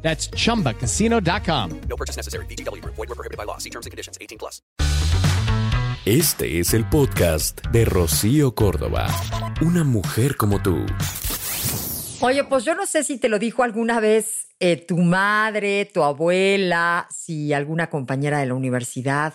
That's chumbacasino.com. No purchase necessary. BGW. Void were prohibited by law. See terms and conditions. 18 plus. Este es el podcast de Rocío Córdoba. Una mujer como tú. Oye, pues yo no sé si te lo dijo alguna vez eh, tu madre, tu abuela, si alguna compañera de la universidad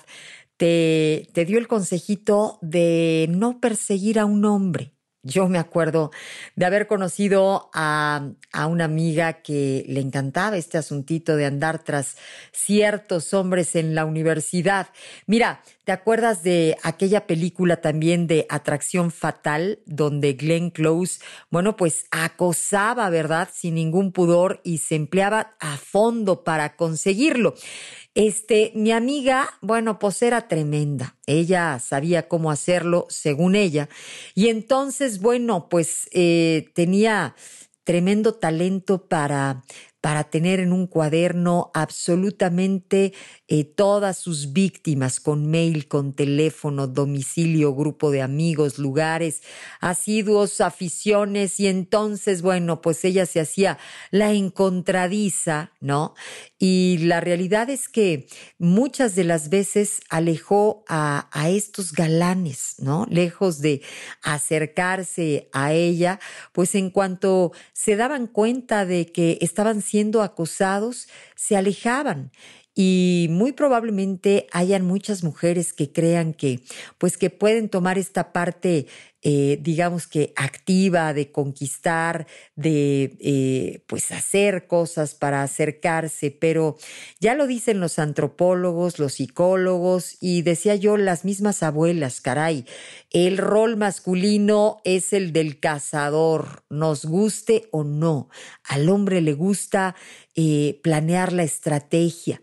te, te dio el consejito de no perseguir a un hombre. Yo me acuerdo de haber conocido a, a, una amiga que le encantaba este asuntito de andar tras ciertos hombres en la universidad. Mira, ¿te acuerdas de aquella película también de Atracción Fatal, donde Glenn Close, bueno, pues acosaba, ¿verdad? Sin ningún pudor y se empleaba a fondo para conseguirlo. Este, mi amiga, bueno, pues era tremenda. Ella sabía cómo hacerlo, según ella. Y entonces, bueno, pues eh, tenía tremendo talento para, para tener en un cuaderno absolutamente eh, todas sus víctimas, con mail, con teléfono, domicilio, grupo de amigos, lugares, asiduos, aficiones, y entonces, bueno, pues ella se hacía la encontradiza, ¿no? Y la realidad es que muchas de las veces alejó a, estos galanes, ¿no? Lejos de acercarse a ella, pues en cuanto se daban cuenta de que estaban siendo acosados, se alejaban y muy probablemente hayan muchas mujeres que crean que pues que pueden tomar esta parte eh, digamos que activa de conquistar de eh, pues hacer cosas para acercarse pero ya lo dicen los antropólogos los psicólogos y decía yo las mismas abuelas caray el rol masculino es el del cazador nos guste o no. Al hombre le gusta eh, planear la estrategia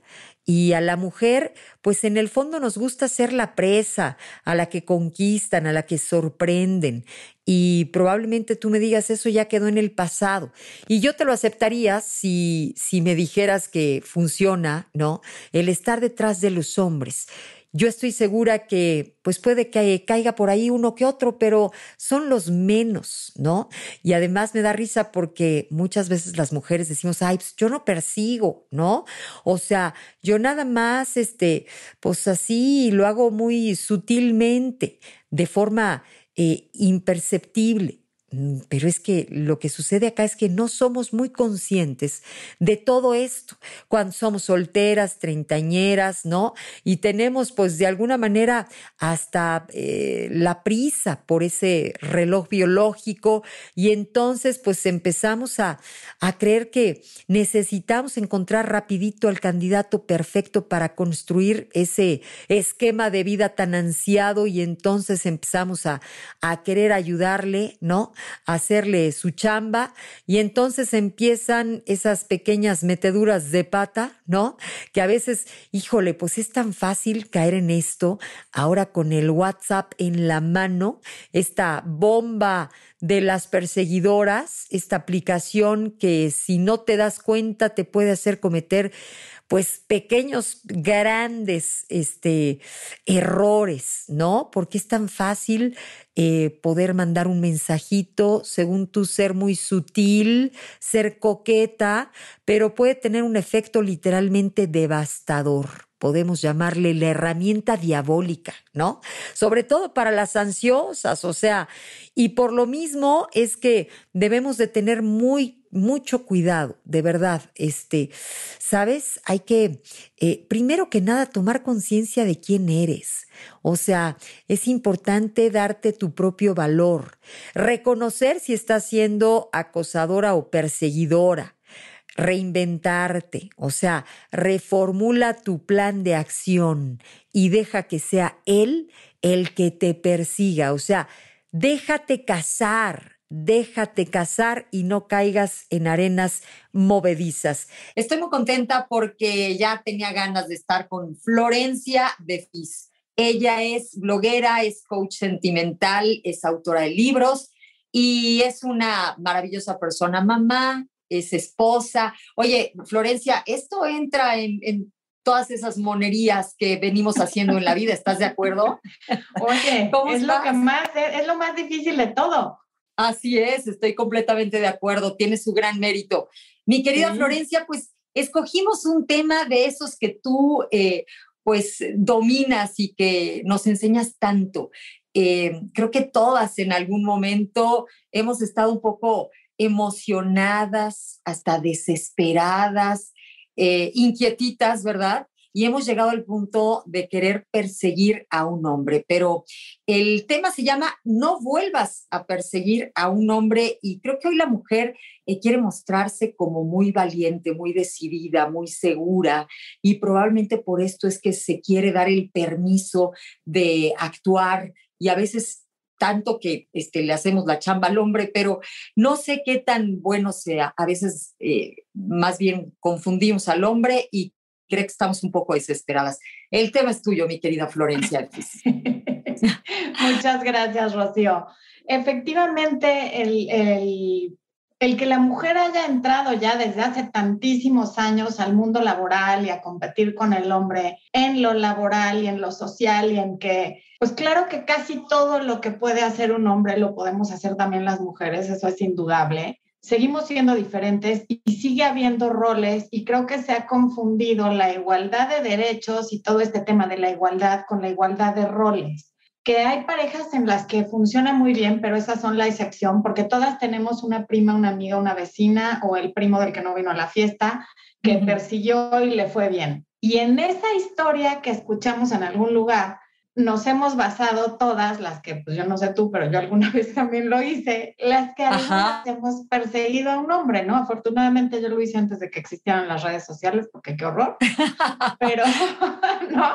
y a la mujer, pues en el fondo nos gusta ser la presa, a la que conquistan, a la que sorprenden. Y probablemente tú me digas, eso ya quedó en el pasado. Y yo te lo aceptaría si, si me dijeras que funciona, ¿no? El estar detrás de los hombres. Yo estoy segura que pues puede que caiga por ahí uno que otro, pero son los menos, ¿no? Y además me da risa porque muchas veces las mujeres decimos, ay, pues yo no persigo, ¿no? O sea, yo nada más, este, pues así lo hago muy sutilmente, de forma eh, imperceptible. Mm, pero es que lo que sucede acá es que no somos muy conscientes de todo esto cuando somos solteras, treintañeras, ¿no? Y tenemos pues de alguna manera hasta eh, la prisa por ese reloj biológico y entonces pues empezamos a, a creer que necesitamos encontrar rapidito al candidato perfecto para construir ese esquema de vida tan ansiado y entonces empezamos a, a querer ayudarle, ¿no? Hacerle su chamba y entonces empiezan esas pequeñas meteduras de pata, ¿no? Que a veces, híjole, pues es tan fácil caer en esto ahora con el WhatsApp en la mano, esta bomba de las perseguidoras, esta aplicación que si no te das cuenta te puede hacer cometer pues pequeños, grandes este, errores, ¿no? Porque es tan fácil eh, poder mandar un mensajito, según tú ser muy sutil, ser coqueta, pero puede tener un efecto literalmente devastador podemos llamarle la herramienta diabólica, ¿no? Sobre todo para las ansiosas, o sea, y por lo mismo es que debemos de tener muy, mucho cuidado, de verdad, este, ¿sabes? Hay que, eh, primero que nada, tomar conciencia de quién eres. O sea, es importante darte tu propio valor, reconocer si estás siendo acosadora o perseguidora reinventarte, o sea, reformula tu plan de acción y deja que sea él el que te persiga, o sea, déjate casar déjate casar y no caigas en arenas movedizas. Estoy muy contenta porque ya tenía ganas de estar con Florencia de Fis. Ella es bloguera, es coach sentimental, es autora de libros y es una maravillosa persona, mamá, es esposa. Oye, Florencia, esto entra en, todas esas monerías que venimos haciendo en la vida, ¿estás de acuerdo? Oye, es lo que más es lo más difícil de todo. Así es, estoy completamente de acuerdo, tiene su gran mérito. Mi querida Florencia, pues escogimos un tema de esos que tú eh, pues dominas y que nos enseñas tanto. Eh, creo que todas en algún momento hemos estado un poco emocionadas, hasta desesperadas, eh, inquietitas, ¿verdad? y hemos llegado al punto de querer perseguir a un hombre, pero el tema se llama No vuelvas a perseguir a un hombre y creo que hoy la mujer eh, quiere mostrarse como muy valiente, muy decidida, muy segura y probablemente por esto es que se quiere dar el permiso de actuar y a veces tanto que este, le hacemos la chamba al hombre, pero no sé qué tan bueno sea. A veces eh, más bien confundimos al hombre y cree que estamos un poco desesperadas. El tema es tuyo, mi querida Florencia. Muchas gracias, Rocío. Efectivamente, el, el, que la mujer haya entrado ya desde hace tantísimos años al mundo laboral y a competir con el hombre en lo laboral y en lo social y en que, pues claro que casi todo lo que puede hacer un hombre lo podemos hacer también las mujeres, eso es indudable seguimos siendo diferentes y sigue habiendo roles y creo que se ha confundido la igualdad de derechos y todo este tema de la igualdad con la igualdad de roles. Que hay parejas en las que funciona muy bien, pero esas son la excepción porque todas tenemos una prima, una amiga, una vecina o el primo del que no vino a la fiesta que persiguió y le fue bien. Y en esa historia que escuchamos en algún lugar, nos hemos basado todas, las que, pues yo no sé tú, pero yo alguna vez también lo hice, las que hemos perseguido a un hombre, ¿no? Afortunadamente yo lo hice antes de que existieran las redes sociales, porque qué horror, pero, ¿no?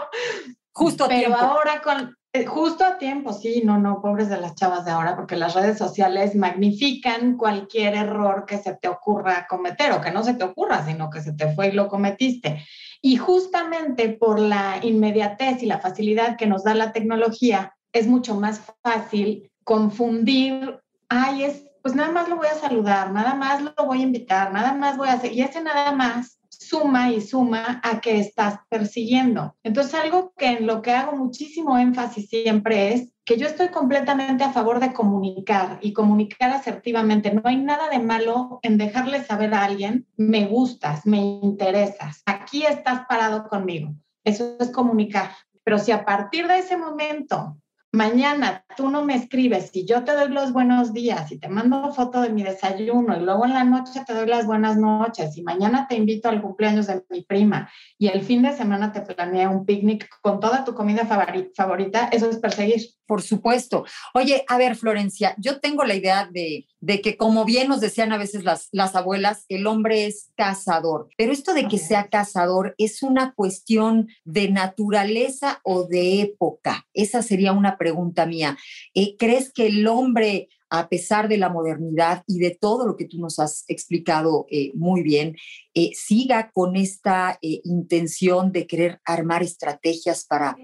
Justo a pero ahora con, eh, justo a tiempo, sí, no, no, pobres de las chavas de ahora, porque las redes sociales magnifican cualquier error que se te ocurra cometer o que no se te ocurra, sino que se te fue y lo cometiste. Y justamente por la inmediatez y la facilidad que nos da la tecnología, es mucho más fácil confundir, ay, es, pues nada más lo voy a saludar, nada más lo voy a invitar, nada más voy a hacer, y ese nada más suma y suma a que estás persiguiendo. Entonces, algo que en lo que hago muchísimo énfasis siempre es que yo estoy completamente a favor de comunicar y comunicar asertivamente. No hay nada de malo en dejarle saber a alguien, me gustas, me interesas, aquí estás parado conmigo. Eso es comunicar. Pero si a partir de ese momento mañana tú no me escribes y yo te doy los buenos días y te mando foto de mi desayuno y luego en la noche te doy las buenas noches y mañana te invito al cumpleaños de mi prima y el fin de semana te planea un picnic con toda tu comida favorita, eso es perseguir. Por supuesto. Oye, a ver, Florencia, yo tengo la idea de, de que, como bien nos decían a veces las, las abuelas, el hombre es cazador. Pero esto de que sea cazador es una cuestión de naturaleza o de época. Esa sería una pregunta mía. Eh, ¿Crees que el hombre a pesar de la modernidad y de todo lo que tú nos has explicado eh, muy bien, eh, siga con esta intención de querer armar estrategias para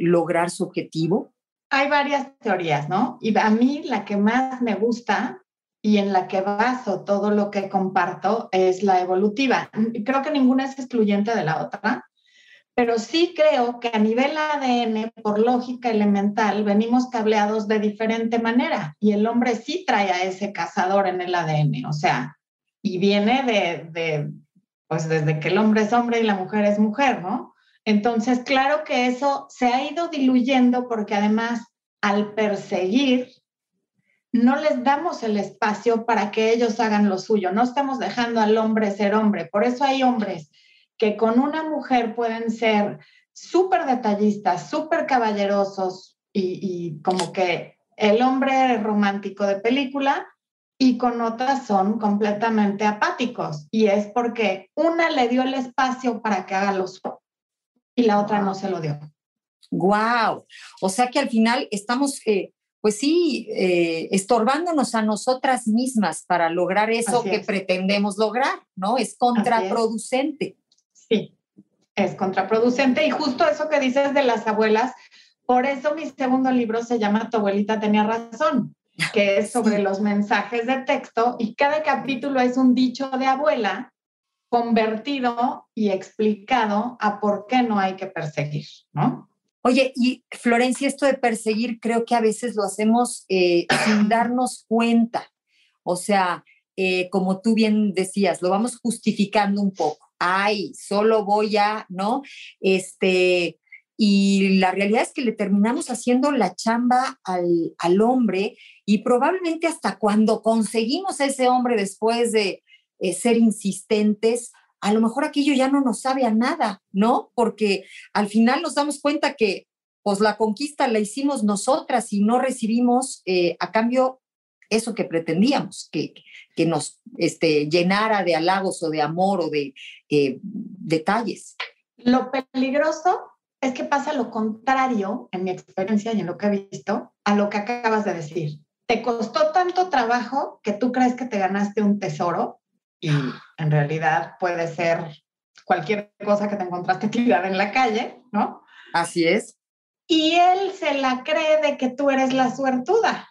lograr su objetivo? Hay varias teorías, ¿no? Y a mí la que más me gusta y en la que baso todo lo que comparto es la evolutiva. Creo que ninguna es excluyente de la otra, pero sí creo que a nivel ADN, por lógica elemental, venimos cableados de diferente manera y el hombre sí trae a ese cazador en el ADN, o sea, y viene de, de pues desde que el hombre es hombre y la mujer es mujer, ¿no? Entonces, claro que eso se ha ido diluyendo porque además al perseguir, no les damos el espacio para que ellos hagan lo suyo, no estamos dejando al hombre ser hombre. Por eso hay hombres que con una mujer pueden ser súper detallistas, súper caballerosos y, y como que el hombre romántico de película y con otras son completamente apáticos. Y es porque una le dio el espacio para que haga lo suyo y la otra no se lo dio. Wow. O sea que al final estamos eh, pues sí, eh, estorbándonos a nosotras mismas para lograr eso Así que es. pretendemos lograr, ¿no? Es contraproducente. Sí, es contraproducente. Y justo eso que dices de las abuelas, por eso mi segundo libro se llama Tu abuelita tenía razón, que es sobre los mensajes de texto y cada capítulo es un dicho de abuela convertido y explicado a por qué no hay que perseguir, ¿no? Oye, y Florencia, esto de perseguir creo que a veces lo hacemos eh, sin darnos cuenta. O sea, eh, como tú bien decías, lo vamos justificando un poco. Ay, solo voy a, ¿no? Este, y la realidad es que le terminamos haciendo la chamba al, al hombre y probablemente hasta cuando conseguimos a ese hombre después de eh, ser insistentes, a lo mejor aquello ya no nos sabe a nada, ¿no? Porque al final nos damos cuenta que pues la conquista la hicimos nosotras y no recibimos eh, a cambio eso que pretendíamos, que, que nos este, llenara de halagos o de amor o de eh, detalles. Lo peligroso es que pasa lo contrario, en mi experiencia y en lo que he visto, a lo que acabas de decir. Te costó tanto trabajo que tú crees que te ganaste un tesoro y en realidad puede ser cualquier cosa que te encontraste tirada en la calle, ¿no? Así es. Y él se la cree de que tú eres la suertuda.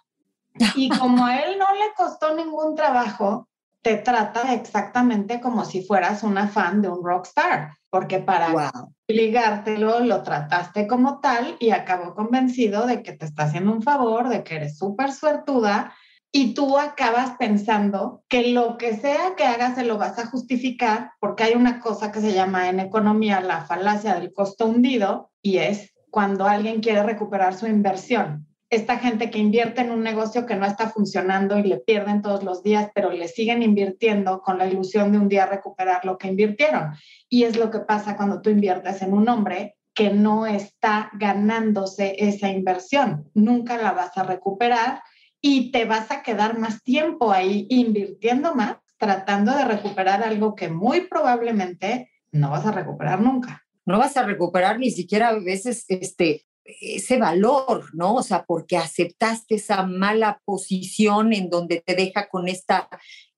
Y como a él no le costó ningún trabajo, te trata exactamente como si fueras una fan de un rockstar, porque para Wow. ligártelo lo trataste como tal y acabó convencido de que te está haciendo un favor, de que eres súper suertuda y tú acabas pensando que lo que sea que hagas se lo vas a justificar porque hay una cosa que se llama en economía la falacia del costo hundido y es cuando alguien quiere recuperar su inversión. Esta gente que invierte en un negocio que no está funcionando y le pierden todos los días, pero le siguen invirtiendo con la ilusión de un día recuperar lo que invirtieron. Y es lo que pasa cuando tú inviertes en un hombre que no está ganándose esa inversión. Nunca la vas a recuperar y te vas a quedar más tiempo ahí invirtiendo más, tratando de recuperar algo que muy probablemente no vas a recuperar nunca. No vas a recuperar ni siquiera a veces este, ese valor, ¿no? O sea, porque aceptaste esa mala posición en donde te deja con esta,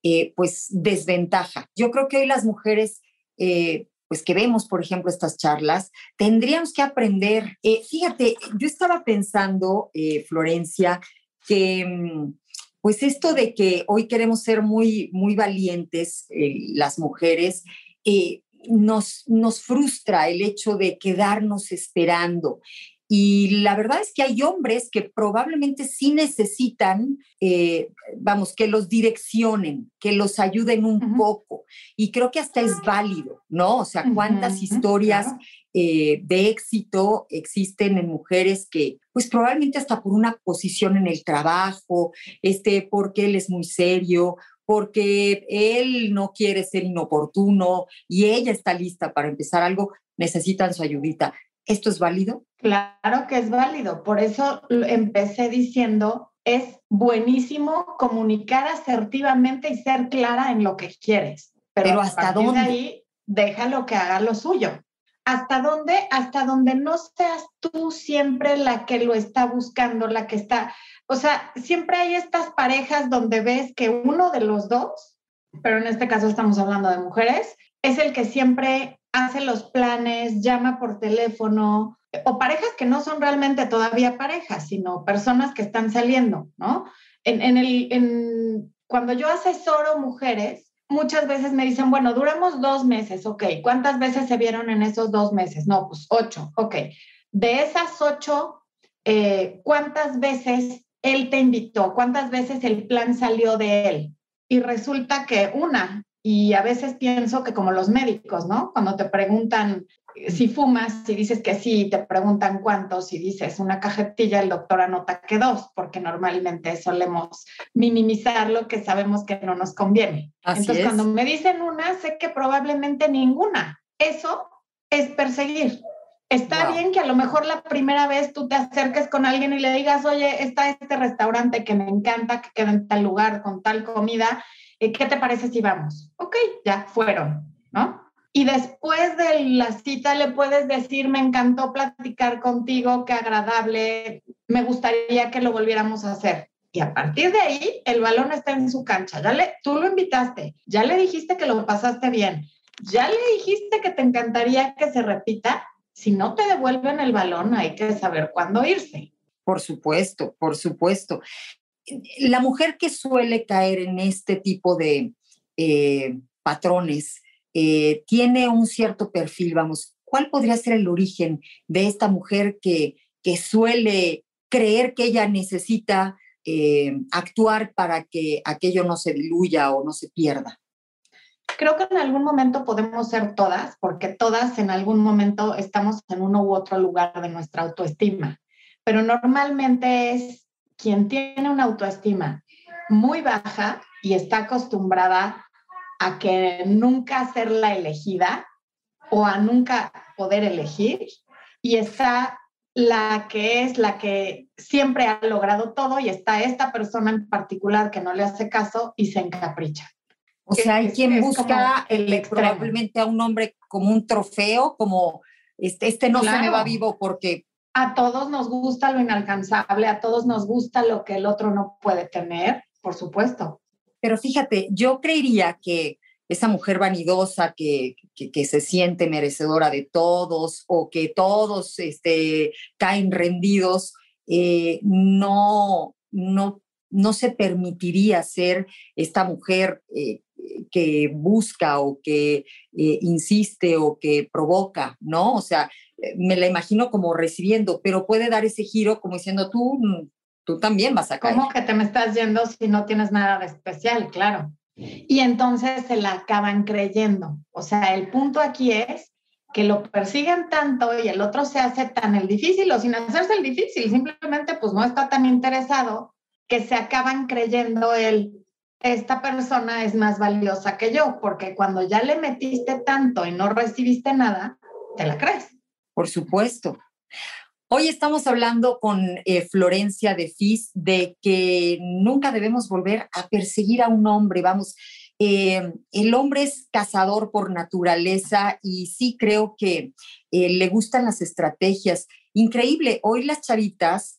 eh, pues, desventaja. Yo creo que hoy las mujeres, eh, pues, que vemos, por ejemplo, estas charlas, tendríamos que aprender. Eh, fíjate, yo estaba pensando, Florencia, que, mm, pues, esto de que hoy queremos ser muy, muy valientes, eh, las mujeres, eh, nos, nos frustra el hecho de quedarnos esperando. Y la verdad es que hay hombres que probablemente sí necesitan, eh, vamos, que los direccionen, que los ayuden un poco. Y creo que hasta es válido, ¿no? O sea, cuántas historias claro. eh, de éxito existen en mujeres que, pues probablemente hasta por una posición en el trabajo, este, porque él es muy serio, porque él no quiere ser inoportuno y ella está lista para empezar algo, necesitan su ayudita. ¿Esto es válido? Claro que es válido. Por eso empecé diciendo, es buenísimo comunicar asertivamente y ser clara en lo que quieres. Pero, ¿hasta partir de dónde? ahí, déjalo que haga lo suyo. ¿Hasta dónde? Hasta donde no seas tú siempre la que lo está buscando, la que está... O sea, siempre hay estas parejas donde ves que uno de los dos, pero en este caso estamos hablando de mujeres, es el que siempre hace los planes, llama por teléfono, o parejas que no son realmente todavía parejas, sino personas que están saliendo, ¿no? En, el, cuando yo asesoro mujeres, muchas veces me dicen, bueno, duramos dos meses, ok, ¿cuántas veces se vieron en esos dos meses? No, pues ocho, ok. De esas ocho, eh, ¿cuántas veces él te invitó? ¿Cuántas veces el plan salió de él? Y resulta que una, y a veces pienso que como los médicos, ¿no? Cuando te preguntan si fumas, si dices que sí, te preguntan cuántos, si dices una cajetilla, el doctor anota que dos, porque normalmente solemos minimizar lo que sabemos que no nos conviene. Así Entonces, es. cuando me dicen una, sé que probablemente ninguna. Eso es perseguir. Está Wow. bien que a lo mejor la primera vez tú te acerques con alguien y le digas, oye, está este restaurante que me encanta, que queda en tal lugar con tal comida, eh, ¿qué te parece si vamos? Ok, ya fueron, ¿no? Y después de la cita le puedes decir, me encantó platicar contigo, qué agradable, me gustaría que lo volviéramos a hacer. Y a partir de ahí, el balón está en su cancha. Ya le, tú lo invitaste, ya le dijiste que lo pasaste bien, ya le dijiste que te encantaría que se repita. Si no te devuelven el balón, hay que saber cuándo irse. Por supuesto, por supuesto. La mujer que suele caer en este tipo de eh, patrones eh, tiene un cierto perfil, vamos, ¿cuál podría ser el origen de esta mujer que, que suele creer que ella necesita eh, actuar para que aquello no se diluya o no se pierda? Creo que en algún momento podemos ser todas, porque todas en algún momento estamos en uno u otro lugar de nuestra autoestima, pero normalmente es quien tiene una autoestima muy baja y está acostumbrada a que nunca ser la elegida o a nunca poder elegir y está la que es la que siempre ha logrado todo y está esta persona en particular que no le hace caso y se encapricha. O sea, hay quien busca el probablemente a un hombre como un trofeo, como este, este no se me va vivo porque... A todos nos gusta lo inalcanzable, a todos nos gusta lo que el otro no puede tener, por supuesto. Pero fíjate, yo creería que esa mujer vanidosa que, que, se siente merecedora de todos o que todos este, caen rendidos, eh, no, no, no se permitiría ser esta mujer eh, que busca o que eh, insiste o que provoca, ¿no? O sea, me la imagino como recibiendo, pero puede dar ese giro como diciendo, tú, tú también vas a caer. ¿Cómo que te me estás yendo si no tienes nada de especial? Claro. Y entonces se la acaban creyendo. O sea, el punto aquí es que lo persigan tanto y el otro se hace tan el difícil o sin hacerse el difícil, simplemente pues no está tan interesado que se acaban creyendo el, esta persona es más valiosa que yo, porque cuando ya le metiste tanto y no recibiste nada, te la crees. Por supuesto. Hoy estamos hablando con eh, Florencia de Fis de que nunca debemos volver a perseguir a un hombre. Vamos, eh, el hombre es cazador por naturaleza y sí creo que eh, le gustan las estrategias. Increíble, hoy las chavitas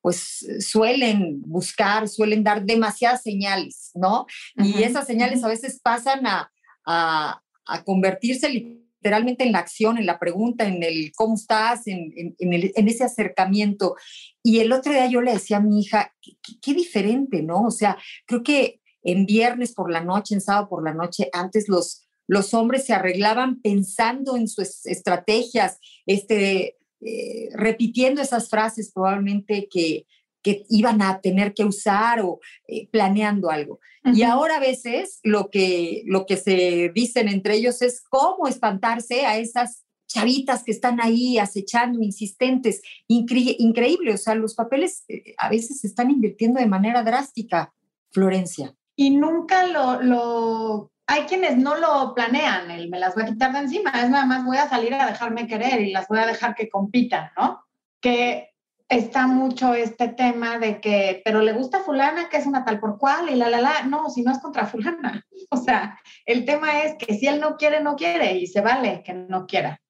pues suelen buscar, suelen dar demasiadas señales, ¿no? Y esas señales a veces pasan a, a, a convertirse literalmente en la acción, en la pregunta, en el cómo estás, en, en, ese acercamiento. Y el otro día yo le decía a mi hija, qué, diferente, ¿no? O sea, creo que en viernes por la noche, en sábado por la noche, antes los, los hombres se arreglaban pensando en sus estrategias, este, eh, repitiendo esas frases probablemente que, que iban a tener que usar o eh, planeando algo. Y ahora a veces lo que, lo que se dicen entre ellos es cómo espantarse a esas chavitas que están ahí acechando, insistentes, increíble. O sea, los papeles eh, a veces se están invirtiendo de manera drástica, Florencia. Y nunca lo, lo, hay quienes no lo planean, el me las voy a quitar de encima, es nada más voy a salir a dejarme querer y las voy a dejar que compitan, ¿no? Que está mucho este tema de que, pero le gusta fulana, que es una tal por cual, y la, la, la, no, si no es contra fulana. O sea, el tema es que si él no quiere, no quiere, y se vale que no quiera.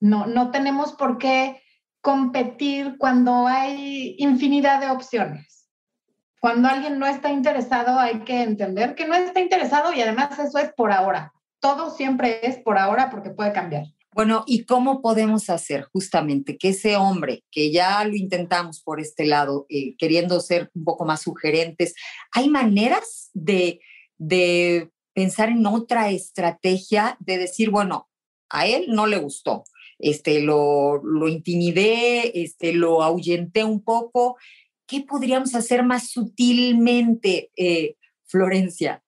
No, no tenemos por qué competir cuando hay infinidad de opciones. Cuando alguien no está interesado, hay que entender que no está interesado y además eso es por ahora. Todo siempre es por ahora porque puede cambiar. Bueno, ¿y cómo podemos hacer justamente que ese hombre, que ya lo intentamos por este lado, eh, queriendo ser un poco más sugerentes, hay maneras de, de pensar en otra estrategia, de decir, bueno, a él no le gustó, este, lo, lo intimidé, este, lo ahuyenté un poco. ¿Qué podríamos hacer más sutilmente, eh, Florencia?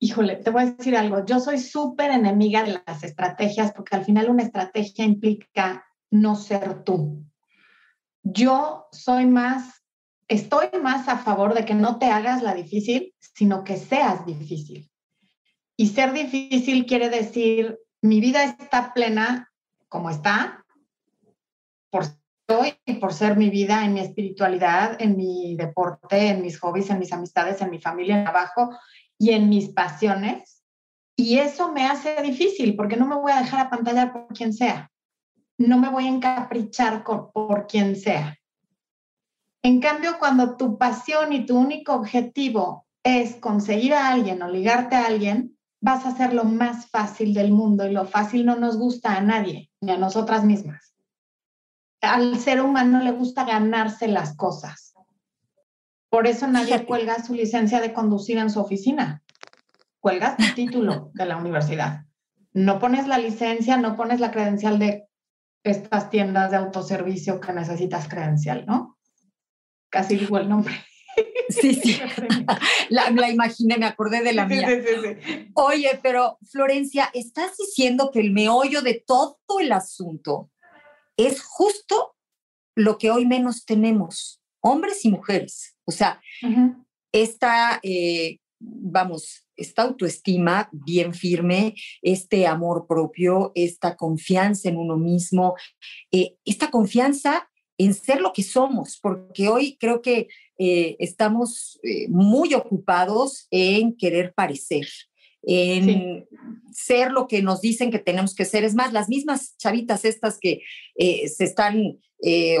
Híjole, te voy a decir algo, yo soy súper enemiga de las estrategias porque al final una estrategia implica no ser tú. Yo soy más, estoy más a favor de que no te hagas la difícil, sino que seas difícil. Y ser difícil quiere decir, mi vida está plena como está, por soy y por ser mi vida en mi espiritualidad, en mi deporte, en mis hobbies, en mis amistades, en mi familia, en y en mis pasiones. Y eso me hace difícil porque no me voy a dejar apantallar por quien sea. No me voy a encaprichar por quien sea. En cambio, cuando tu pasión y tu único objetivo es conseguir a alguien o ligarte a alguien, vas a hacer lo más fácil del mundo y lo fácil no nos gusta a nadie, ni a nosotras mismas. Al ser humano le gusta ganarse las cosas. Por eso nadie cuelga su licencia de conducir en su oficina. Cuelgas tu título de la universidad. No pones la licencia, no pones la credencial de estas tiendas de autoservicio que necesitas credencial, ¿no? Casi digo el nombre. Sí, sí. La, la, imaginé, me acordé de la mía. Sí, sí, Oye, pero Florencia, estás diciendo que el meollo de todo el asunto es justo lo que hoy menos tenemos, hombres y mujeres. O sea, esta, eh, vamos, esta autoestima bien firme, este amor propio, esta confianza en uno mismo, eh, esta confianza en ser lo que somos, porque hoy creo que eh, estamos eh, muy ocupados en querer parecer, en ser lo que nos dicen que tenemos que ser. Es más, las mismas chavitas estas que eh, se están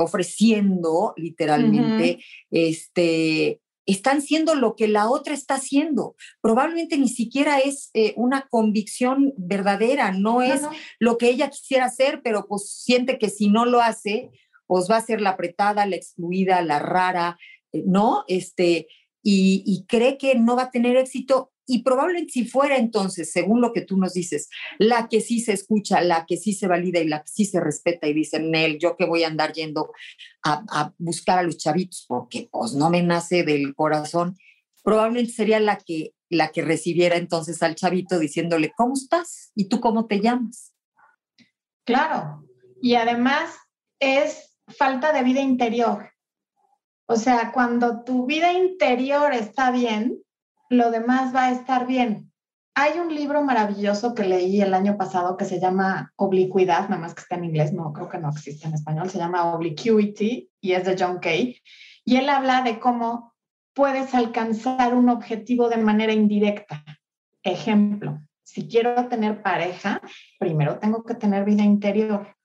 ofreciendo literalmente, este, están siendo lo que la otra está haciendo. Probablemente ni siquiera es una convicción verdadera, no es lo que ella quisiera hacer, pero pues siente que si no lo hace, pues va a ser la apretada, la excluida, la rara, eh, ¿no? Este, y, cree que no va a tener éxito. Y probablemente si fuera entonces, según lo que tú nos dices, la que sí se escucha, la que sí se valida y la que sí se respeta y dice, Nel, yo que voy a andar yendo a, a buscar a los chavitos porque pues no me nace del corazón, probablemente sería la que, la que recibiera entonces al chavito diciéndole, ¿cómo estás? ¿Y tú cómo te llamas? Claro. Y además es falta de vida interior. O sea, cuando tu vida interior está bien, lo demás va a estar bien. Hay un libro maravilloso que leí el año pasado que se llama Oblicuidad, nada más que está en inglés, no creo que no existe en español, se llama Obliquity y es de John Kay. Y él habla de cómo puedes alcanzar un objetivo de manera indirecta. Ejemplo, si quiero tener pareja, primero tengo que tener vida interior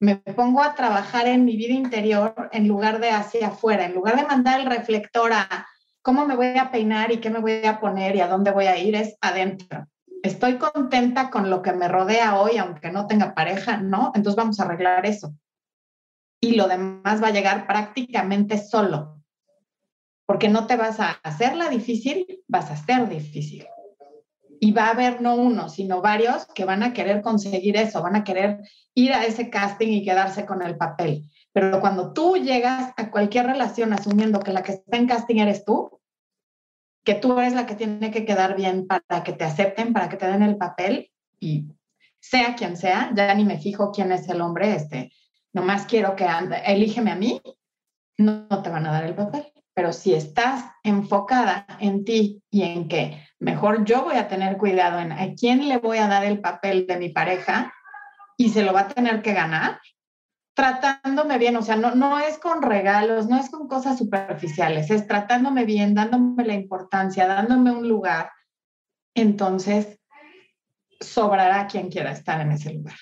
me pongo a trabajar en mi vida interior en lugar de hacia afuera, en lugar de mandar el reflector a cómo me voy a peinar y qué me voy a poner y a dónde voy a ir, es adentro. Estoy contenta con lo que me rodea hoy, aunque no tenga pareja, ¿no? Entonces vamos a arreglar eso. Y lo demás va a llegar prácticamente solo, porque no te vas a hacerla difícil, vas a ser difícil y va a haber no uno, sino varios que van a querer conseguir eso, van a querer ir a ese casting y quedarse con el papel. Pero cuando tú llegas a cualquier relación asumiendo que la que está en casting eres tú, que tú eres la que tiene que quedar bien para que te acepten, para que te den el papel y sea quien sea, ya ni me fijo quién es el hombre, este, nomás quiero que ande, elígeme a mí, no te van a dar el papel. Pero si estás enfocada en ti y en que mejor yo voy a tener cuidado en a quién le voy a dar el papel de mi pareja y se lo va a tener que ganar, tratándome bien, o sea, no, no es con regalos, no es con cosas superficiales, es tratándome bien, dándome la importancia, dándome un lugar, entonces sobrará quien quiera estar en ese lugar.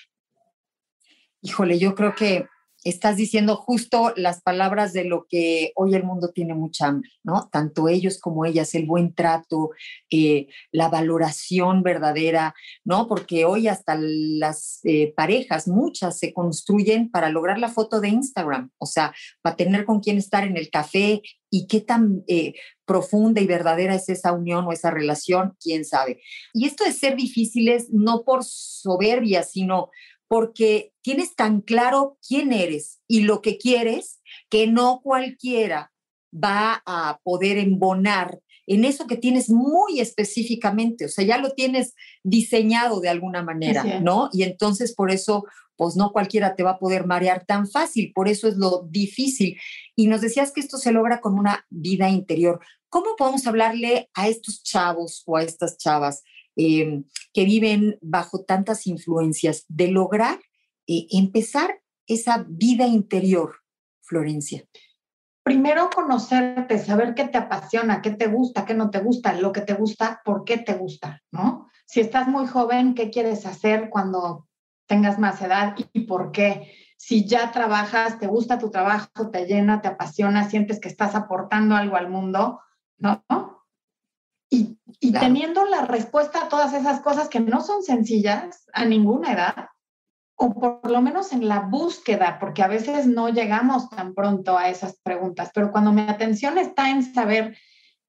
Híjole, yo creo que estás diciendo justo las palabras de lo que hoy el mundo tiene mucha ¿no? Tanto ellos como ellas, el buen trato, eh, la valoración verdadera, ¿no? Porque hoy hasta las eh, parejas, muchas se construyen para lograr la foto de Instagram, o sea, para tener con quién estar en el café y qué tan eh, profunda y verdadera es esa unión o esa relación, quién sabe. Y esto de ser difíciles no por soberbia, sino porque tienes tan claro quién eres y lo que quieres que no cualquiera va a poder embonar en eso que tienes muy específicamente, o sea, ya lo tienes diseñado de alguna manera, ¿no? Y entonces por eso, pues no cualquiera te va a poder marear tan fácil, por eso es lo difícil. Y nos decías que esto se logra con una vida interior. ¿Cómo podemos hablarle a estos chavos o a estas chavas Em, que viven bajo tantas influencias, de lograr eh, empezar esa vida interior, Florencia? Primero conocerte, saber qué te apasiona, qué te gusta, qué no te gusta, lo que te gusta, por qué te gusta, ¿no? Si estás muy joven, ¿qué quieres hacer cuando tengas más edad y por qué? si ya trabajas, te gusta tu trabajo, te llena, te apasiona, sientes que estás aportando algo al mundo, ¿no? Y, teniendo la respuesta a todas esas cosas que no son sencillas a ninguna edad, o por lo menos en la búsqueda, porque a veces no llegamos tan pronto a esas preguntas, pero cuando mi atención está en saber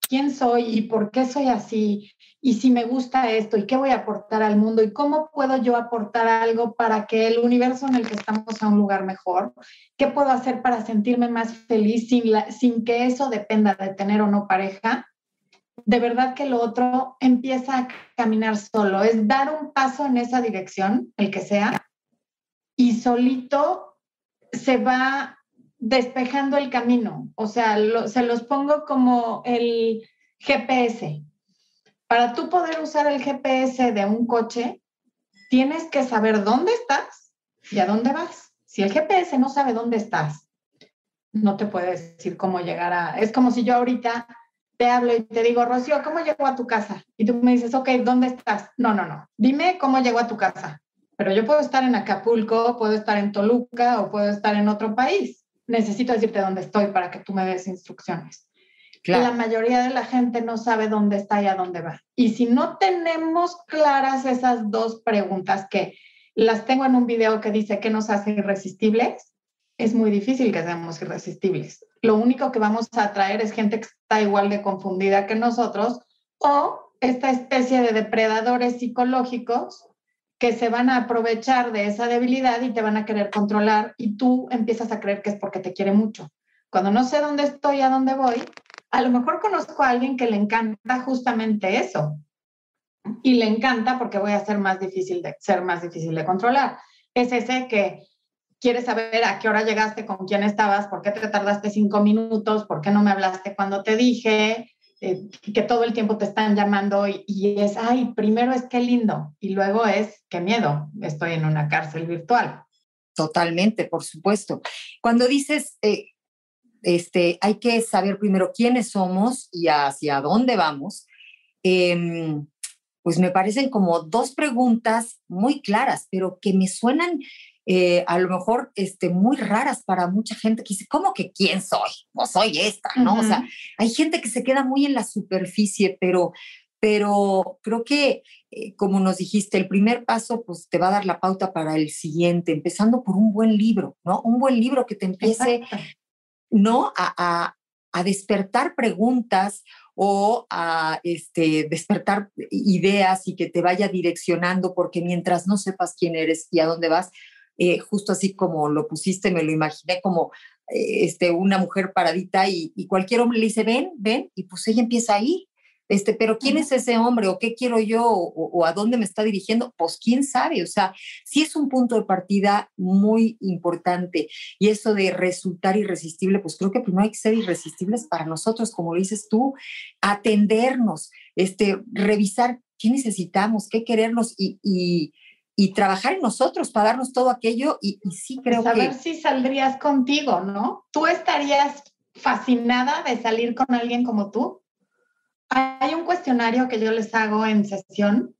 quién soy y por qué soy así y si me gusta esto y qué voy a aportar al mundo y cómo puedo yo aportar algo para que el universo en el que estamos sea un lugar mejor, qué puedo hacer para sentirme más feliz sin, sin que eso dependa de tener o no pareja, de verdad que lo otro empieza a caminar solo, es dar un paso en esa dirección, el que sea, y solito se va despejando el camino. O sea, se los pongo como el GPS para tú poder usar el GPS de un coche, tienes que saber dónde estás y a dónde vas. Si el GPS no sabe dónde estás, no te puede decir cómo llegar a... Es como si yo ahorita te hablo y te digo, Rocío, ¿cómo llego a tu casa? Y tú me dices, ok, ¿dónde estás? No, no, no. Dime cómo llego a tu casa. Pero yo puedo estar en Acapulco, puedo estar en Toluca o puedo estar en otro país. Necesito decirte dónde estoy para que tú me des instrucciones. La mayoría de la gente no sabe dónde está y a dónde va. Y si no tenemos claras esas dos preguntas que las tengo en un video que dice que nos hace irresistibles, es muy difícil que seamos irresistibles. Lo único que vamos a atraer es gente que está igual de confundida que nosotros o esta especie de depredadores psicológicos que se van a aprovechar de esa debilidad y te van a querer controlar y tú empiezas a creer que es porque te quiere mucho. Cuando no sé dónde estoy, a dónde voy, a lo mejor conozco a alguien que le encanta justamente eso. Y le encanta porque voy a ser más difícil de, ser más difícil de controlar. Es ese que quiere saber a qué hora llegaste, con quién estabas, por qué te tardaste cinco minutos, por qué no me hablaste cuando te dije, eh, que todo el tiempo te están llamando y, y, es, ay, primero es qué lindo y luego es qué miedo, estoy en una cárcel virtual. Totalmente, por supuesto. Cuando dices, eh, este, hay que saber primero quiénes somos y hacia dónde vamos. Em, pues me parecen como dos preguntas muy claras, pero que me suenan eh, a lo mejor este, muy raras para mucha gente que dice, ¿cómo que quién soy? No soy esta, ¿no? O sea, hay gente que se queda muy en la superficie, pero, pero creo que, eh, como nos dijiste, el primer paso pues te va a dar la pauta para el siguiente, empezando por un buen libro, ¿no? Un buen libro que te empiece ¿no? A, despertar preguntas o a este, despertar ideas y que te vaya direccionando, porque mientras no sepas quién eres y a dónde vas, eh, justo así como lo pusiste, me lo imaginé como eh, este, una mujer paradita y, y, cualquier hombre le dice, ven, ven, y pues ella empieza a ir este, pero ¿quién es ese hombre o qué quiero yo o, a dónde me está dirigiendo? Pues quién sabe, o sea, sí es un punto de partida muy importante y eso de resultar irresistible, pues creo que primero hay que ser irresistibles para nosotros, como lo dices tú, atendernos, este, revisar qué necesitamos, qué querernos y, y, trabajar en nosotros para darnos todo aquello y, sí creo pues que... A ver si saldrías contigo, ¿no? ¿Tú estarías fascinada de salir con alguien como tú? Hay un cuestionario que yo les hago en sesión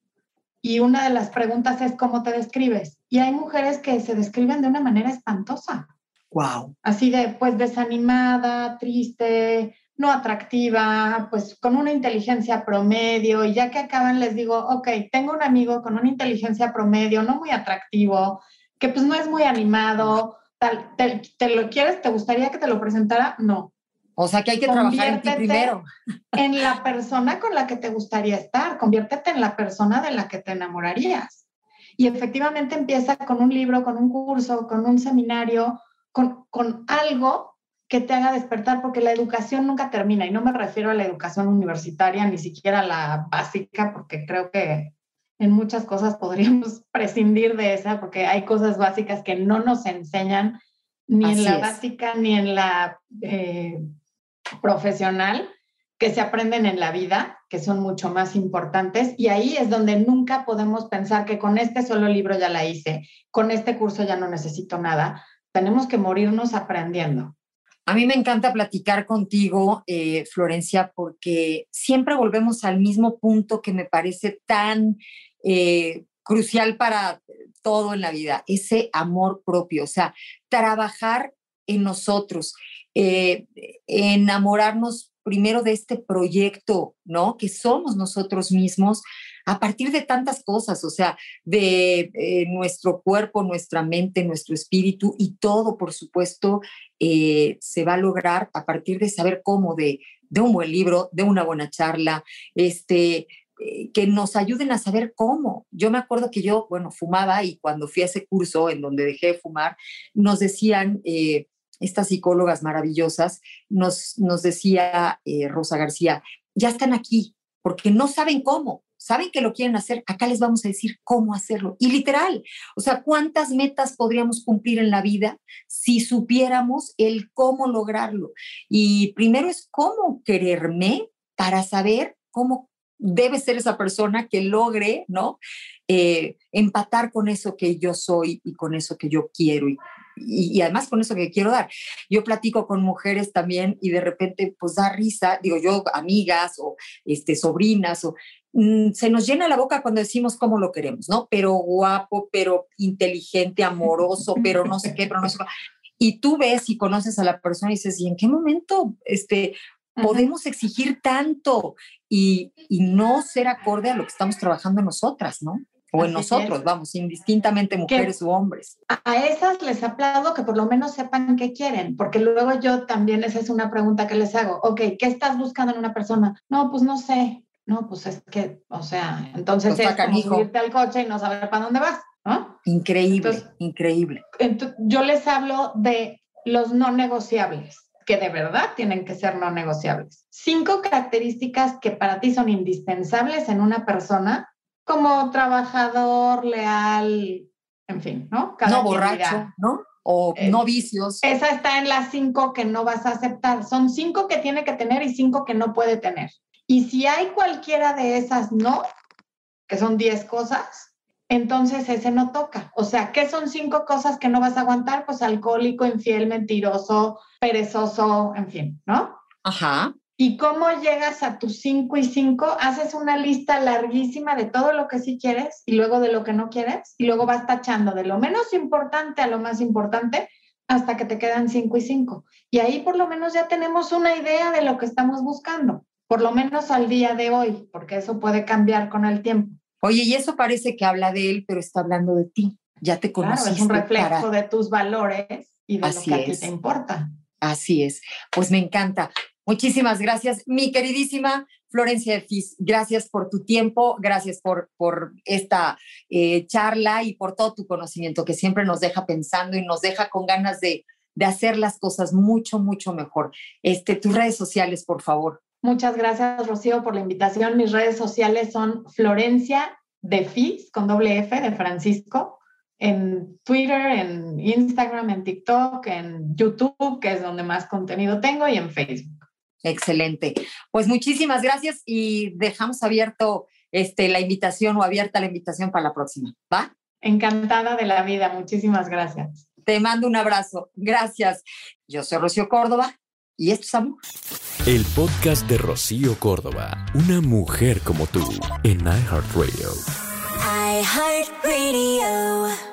y una de las preguntas es cómo te describes. Y hay mujeres que se describen de una manera espantosa. Wow. Así de, pues, desanimada, triste, no atractiva, pues con una inteligencia promedio. Y ya que acaban, les digo, ok, tengo un amigo con una inteligencia promedio, no muy atractivo, que pues no es muy animado. Tal, te, ¿Te lo quieres? ¿Te gustaría que te lo presentara? No. O sea que hay que trabajar en ti primero. En la persona con la que te gustaría estar, conviértete en la persona de la que te enamorarías. Y efectivamente empieza con un libro, con un curso, con un seminario, con, con algo que te haga despertar, porque la educación nunca termina. Y no me refiero a la educación universitaria, ni siquiera a la básica, porque creo que en muchas cosas podríamos prescindir de esa, porque hay cosas básicas que no nos enseñan ni en la básica ni en la eh, profesional que se aprenden en la vida, que son mucho más importantes, y ahí es donde nunca podemos pensar que con este solo libro ya la hice, con este curso ya no necesito nada. Tenemos que morirnos aprendiendo. A mí me encanta platicar contigo, eh, Florencia, porque siempre volvemos al mismo punto que me parece tan eh, crucial para todo en la vida, ese amor propio, o sea, trabajar en nosotros, eh, enamorarnos primero de este proyecto, ¿no? Que somos nosotros mismos a partir de tantas cosas, o sea, de eh, nuestro cuerpo, nuestra mente, nuestro espíritu y todo, por supuesto, eh, se va a lograr a partir de saber cómo, de, de un buen libro, de una buena charla, este, que nos ayuden a saber cómo. Yo me acuerdo que yo, bueno, fumaba y cuando fui a ese curso en donde dejé de fumar, nos decían, estas psicólogas maravillosas, nos, nos decía eh, Rosa García, ya están aquí, porque no saben cómo, saben que lo quieren hacer, acá les vamos a decir cómo hacerlo. Y literal, o sea, ¿cuántas metas podríamos cumplir en la vida si supiéramos el cómo lograrlo? Y primero es cómo quererme para saber cómo debe ser esa persona que logre, ¿no? Eh, empatar con eso que yo soy y con eso que yo quiero y, y, además con eso que quiero dar. Yo platico con mujeres también y de repente pues da risa, digo yo, amigas o este, sobrinas o mm, se nos llena la boca cuando decimos cómo lo queremos, ¿no? Pero guapo, pero inteligente, amoroso, pero no sé qué, pero no sé qué. Y tú ves y conoces a la persona y dices, ¿y en qué momento este, podemos exigir tanto y, y, no ser acorde a lo que estamos trabajando nosotras, ¿no? O en Así nosotros, es. vamos, indistintamente mujeres u hombres. A esas les aplaudo que por lo menos sepan qué quieren, porque luego yo también, esa es una pregunta que les hago, ok, ¿qué estás buscando en una persona? No, pues no sé, no, pues es que, o sea, entonces pues es como subirte al coche y no saber para dónde vas, ¿no? Increíble, entonces, increíble. Entonces, yo les hablo de los no negociables que de verdad tienen que ser no negociables. Cinco características que para ti son indispensables en una persona como trabajador, leal, en fin, ¿no? Cada no borracho, ¿no? O eh, no vicios. Esa está en las cinco que no vas a aceptar. Son cinco que tiene que tener y cinco que no puede tener. Y si hay cualquiera de esas no, que son diez cosas, entonces ese no toca. O sea, ¿qué son cinco cosas que no vas a aguantar? Pues alcohólico, infiel, mentiroso, perezoso, en fin, ¿no? Ajá. ¿Y cómo llegas a tus cinco y cinco? Haces una lista larguísima de todo lo que sí quieres y luego de lo que no quieres y luego vas tachando de lo menos importante a lo más importante hasta que te quedan cinco y cinco. Y ahí por lo menos ya tenemos una idea de lo que estamos buscando, por lo menos al día de hoy, porque eso puede cambiar con el tiempo. Oye, y eso parece que habla de él, pero está hablando de ti. Ya te conoces. Claro, es un reflejo para... de tus valores y de Así lo que a ti te importa. Así es. Pues me encanta. Muchísimas gracias, mi queridísima Florencia de Fis. Gracias por tu tiempo, gracias por, por esta eh, charla y por todo tu conocimiento que siempre nos deja pensando y nos deja con ganas de, de hacer las cosas mucho, mucho mejor. Este, tus redes sociales, por favor. Muchas gracias, Rocío, por la invitación. Mis redes sociales son Florencia de Fis, con doble F, de Francisco, en Twitter, en Instagram, en TikTok, en YouTube, que es donde más contenido tengo, y en Facebook. Excelente. Pues muchísimas gracias y dejamos abierto este, la invitación o abierta la invitación para la próxima. ¿Va? Encantada de la vida. Muchísimas gracias. Te mando un abrazo. Gracias. Yo soy Rocío Córdoba y esto es amor. El podcast de Rocío Córdoba, una mujer como tú, en iHeartRadio. iHeartRadio.